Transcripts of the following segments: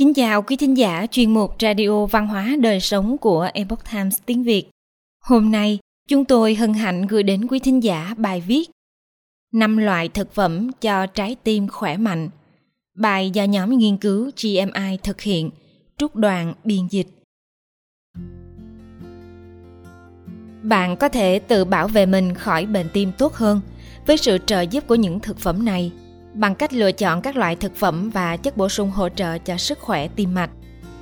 Kính chào quý thính giả chuyên mục Radio Văn hóa Đời Sống của Epoch Times tiếng Việt. Hôm nay, chúng tôi hân hạnh gửi đến quý thính giả bài viết năm loại thực phẩm cho trái tim khỏe mạnh. Bài do nhóm nghiên cứu GMI thực hiện, trúc đoàn biên dịch. Bạn có thể tự bảo vệ mình khỏi bệnh tim tốt hơn với sự trợ giúp của những thực phẩm này bằng cách lựa chọn các loại thực phẩm và chất bổ sung hỗ trợ cho sức khỏe tim mạch.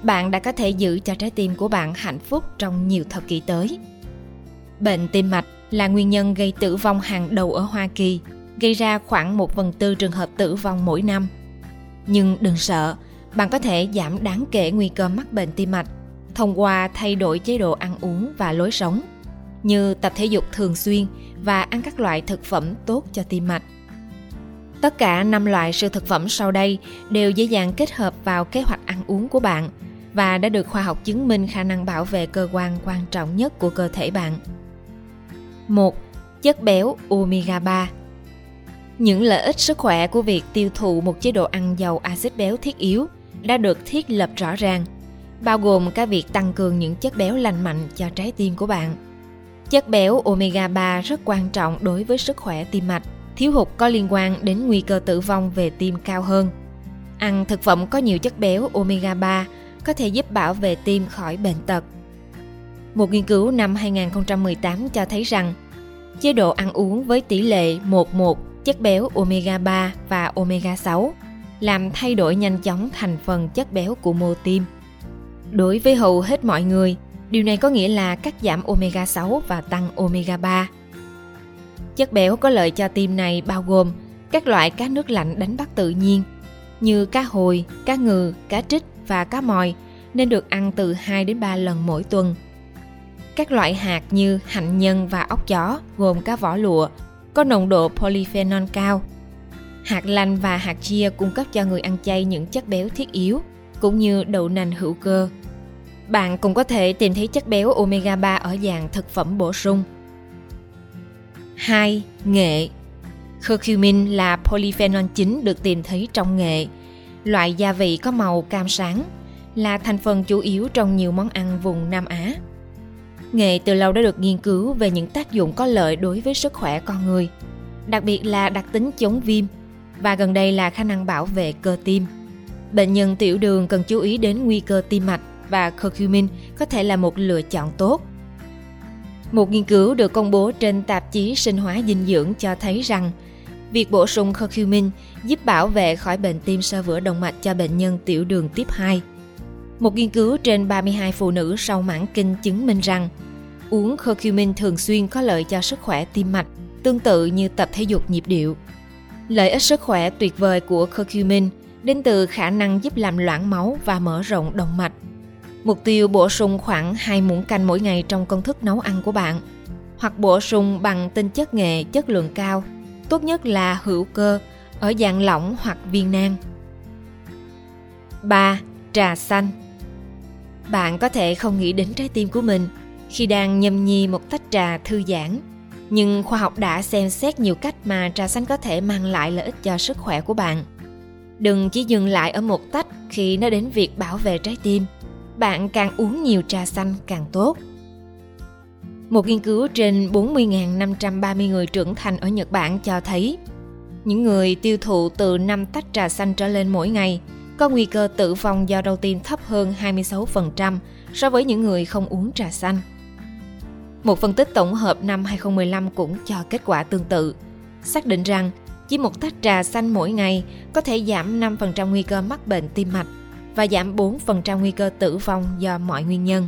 Bạn đã có thể giữ cho trái tim của bạn hạnh phúc trong nhiều thập kỷ tới. Bệnh tim mạch là nguyên nhân gây tử vong hàng đầu ở Hoa Kỳ, gây ra khoảng 1 phần tư trường hợp tử vong mỗi năm. Nhưng đừng sợ, bạn có thể giảm đáng kể nguy cơ mắc bệnh tim mạch thông qua thay đổi chế độ ăn uống và lối sống – như tập thể dục thường xuyên và ăn các loại thực phẩm tốt cho tim mạch. Tất cả 5 loại siêu thực phẩm sau đây đều dễ dàng kết hợp vào kế hoạch ăn uống của bạn và đã được khoa học chứng minh khả năng bảo vệ cơ quan quan trọng nhất của cơ thể bạn. 1. Chất béo omega 3 Những lợi ích sức khỏe của việc tiêu thụ một chế độ ăn giàu axit béo thiết yếu đã được thiết lập rõ ràng, bao gồm cả việc tăng cường những chất béo lành mạnh cho trái tim của bạn – Chất béo omega 3 rất quan trọng đối với sức khỏe tim mạch. Thiếu hụt có liên quan đến nguy cơ tử vong về tim cao hơn. Ăn thực phẩm có nhiều chất béo omega 3 có thể giúp bảo vệ tim khỏi bệnh tật. Một nghiên cứu năm 2018 cho thấy rằng chế độ ăn uống với tỷ lệ 1-1 chất béo omega 3 và omega 6 làm thay đổi nhanh chóng thành phần chất béo của mô tim. Đối với hầu hết mọi người, Điều này có nghĩa là cắt giảm omega 6 và tăng omega 3. Chất béo có lợi cho tim này bao gồm các loại cá nước lạnh đánh bắt tự nhiên như cá hồi, cá ngừ, cá trích và cá mòi nên được ăn từ 2 đến 3 lần mỗi tuần. Các loại hạt như hạnh nhân và ốc chó gồm cá vỏ lụa có nồng độ polyphenol cao. Hạt lanh và hạt chia cung cấp cho người ăn chay những chất béo thiết yếu cũng như đậu nành hữu cơ bạn cũng có thể tìm thấy chất béo omega 3 ở dạng thực phẩm bổ sung. 2. Nghệ Curcumin là polyphenol chính được tìm thấy trong nghệ, loại gia vị có màu cam sáng, là thành phần chủ yếu trong nhiều món ăn vùng Nam Á. Nghệ từ lâu đã được nghiên cứu về những tác dụng có lợi đối với sức khỏe con người, đặc biệt là đặc tính chống viêm và gần đây là khả năng bảo vệ cơ tim. Bệnh nhân tiểu đường cần chú ý đến nguy cơ tim mạch và curcumin có thể là một lựa chọn tốt. Một nghiên cứu được công bố trên tạp chí sinh hóa dinh dưỡng cho thấy rằng việc bổ sung curcumin giúp bảo vệ khỏi bệnh tim sơ vữa động mạch cho bệnh nhân tiểu đường tiếp 2. Một nghiên cứu trên 32 phụ nữ sau mãn kinh chứng minh rằng uống curcumin thường xuyên có lợi cho sức khỏe tim mạch, tương tự như tập thể dục nhịp điệu. Lợi ích sức khỏe tuyệt vời của curcumin đến từ khả năng giúp làm loãng máu và mở rộng động mạch Mục tiêu bổ sung khoảng 2 muỗng canh mỗi ngày trong công thức nấu ăn của bạn hoặc bổ sung bằng tinh chất nghệ chất lượng cao, tốt nhất là hữu cơ ở dạng lỏng hoặc viên nang. 3. Trà xanh Bạn có thể không nghĩ đến trái tim của mình khi đang nhâm nhi một tách trà thư giãn, nhưng khoa học đã xem xét nhiều cách mà trà xanh có thể mang lại lợi ích cho sức khỏe của bạn. Đừng chỉ dừng lại ở một tách khi nó đến việc bảo vệ trái tim – bạn càng uống nhiều trà xanh càng tốt. Một nghiên cứu trên 40.530 người trưởng thành ở Nhật Bản cho thấy những người tiêu thụ từ 5 tách trà xanh trở lên mỗi ngày có nguy cơ tử vong do đau tim thấp hơn 26% so với những người không uống trà xanh. Một phân tích tổng hợp năm 2015 cũng cho kết quả tương tự, xác định rằng chỉ một tách trà xanh mỗi ngày có thể giảm 5% nguy cơ mắc bệnh tim mạch và giảm 4% nguy cơ tử vong do mọi nguyên nhân.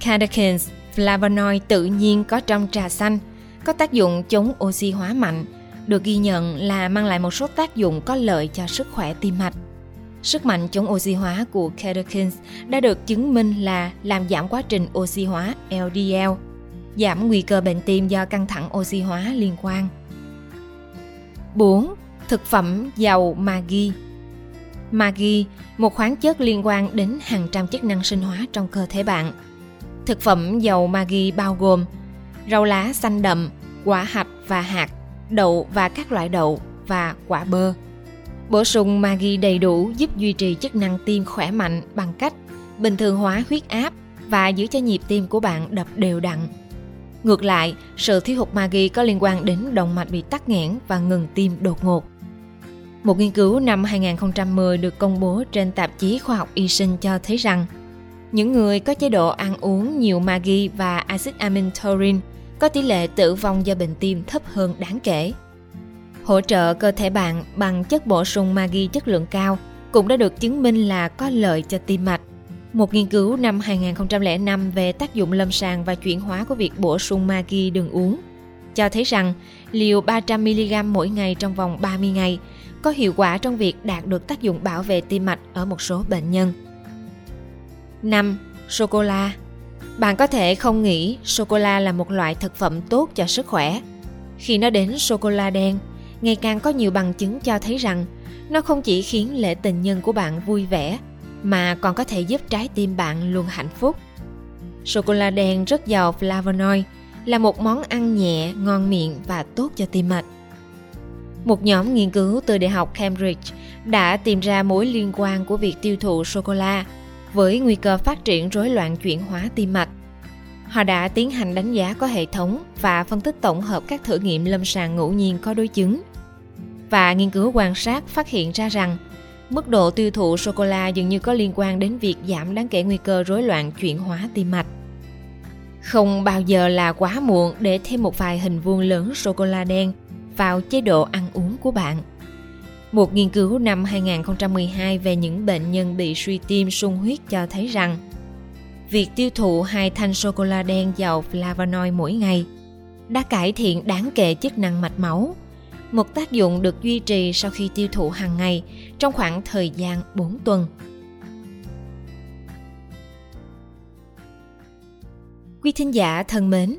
Catechins, flavonoid tự nhiên có trong trà xanh, có tác dụng chống oxy hóa mạnh, được ghi nhận là mang lại một số tác dụng có lợi cho sức khỏe tim mạch. Sức mạnh chống oxy hóa của catechins đã được chứng minh là làm giảm quá trình oxy hóa LDL, giảm nguy cơ bệnh tim do căng thẳng oxy hóa liên quan. 4. Thực phẩm giàu magi Magi, một khoáng chất liên quan đến hàng trăm chức năng sinh hóa trong cơ thể bạn. Thực phẩm giàu magi bao gồm rau lá xanh đậm, quả hạch và hạt, đậu và các loại đậu và quả bơ. Bổ sung magi đầy đủ giúp duy trì chức năng tim khỏe mạnh bằng cách bình thường hóa huyết áp và giữ cho nhịp tim của bạn đập đều đặn. Ngược lại, sự thiếu hụt magi có liên quan đến động mạch bị tắc nghẽn và ngừng tim đột ngột. Một nghiên cứu năm 2010 được công bố trên tạp chí khoa học y sinh cho thấy rằng, những người có chế độ ăn uống nhiều magi và axit amin taurin có tỷ lệ tử vong do bệnh tim thấp hơn đáng kể. Hỗ trợ cơ thể bạn bằng chất bổ sung magi chất lượng cao cũng đã được chứng minh là có lợi cho tim mạch. Một nghiên cứu năm 2005 về tác dụng lâm sàng và chuyển hóa của việc bổ sung magi đường uống cho thấy rằng, liều 300mg mỗi ngày trong vòng 30 ngày có hiệu quả trong việc đạt được tác dụng bảo vệ tim mạch ở một số bệnh nhân. 5. Sô-cô-la Bạn có thể không nghĩ sô-cô-la là một loại thực phẩm tốt cho sức khỏe. Khi nó đến sô-cô-la đen, ngày càng có nhiều bằng chứng cho thấy rằng nó không chỉ khiến lễ tình nhân của bạn vui vẻ mà còn có thể giúp trái tim bạn luôn hạnh phúc. Sô-cô-la đen rất giàu flavonoid, là một món ăn nhẹ, ngon miệng và tốt cho tim mạch. Một nhóm nghiên cứu từ Đại học Cambridge đã tìm ra mối liên quan của việc tiêu thụ sô-cô-la với nguy cơ phát triển rối loạn chuyển hóa tim mạch. Họ đã tiến hành đánh giá có hệ thống và phân tích tổng hợp các thử nghiệm lâm sàng ngẫu nhiên có đối chứng. Và nghiên cứu quan sát phát hiện ra rằng, mức độ tiêu thụ sô-cô-la dường như có liên quan đến việc giảm đáng kể nguy cơ rối loạn chuyển hóa tim mạch. Không bao giờ là quá muộn để thêm một vài hình vuông lớn sô-cô-la đen vào chế độ ăn uống của bạn. Một nghiên cứu năm 2012 về những bệnh nhân bị suy tim sung huyết cho thấy rằng việc tiêu thụ hai thanh sô-cô-la đen giàu flavonoid mỗi ngày đã cải thiện đáng kể chức năng mạch máu, một tác dụng được duy trì sau khi tiêu thụ hàng ngày trong khoảng thời gian 4 tuần. Quý thính giả thân mến,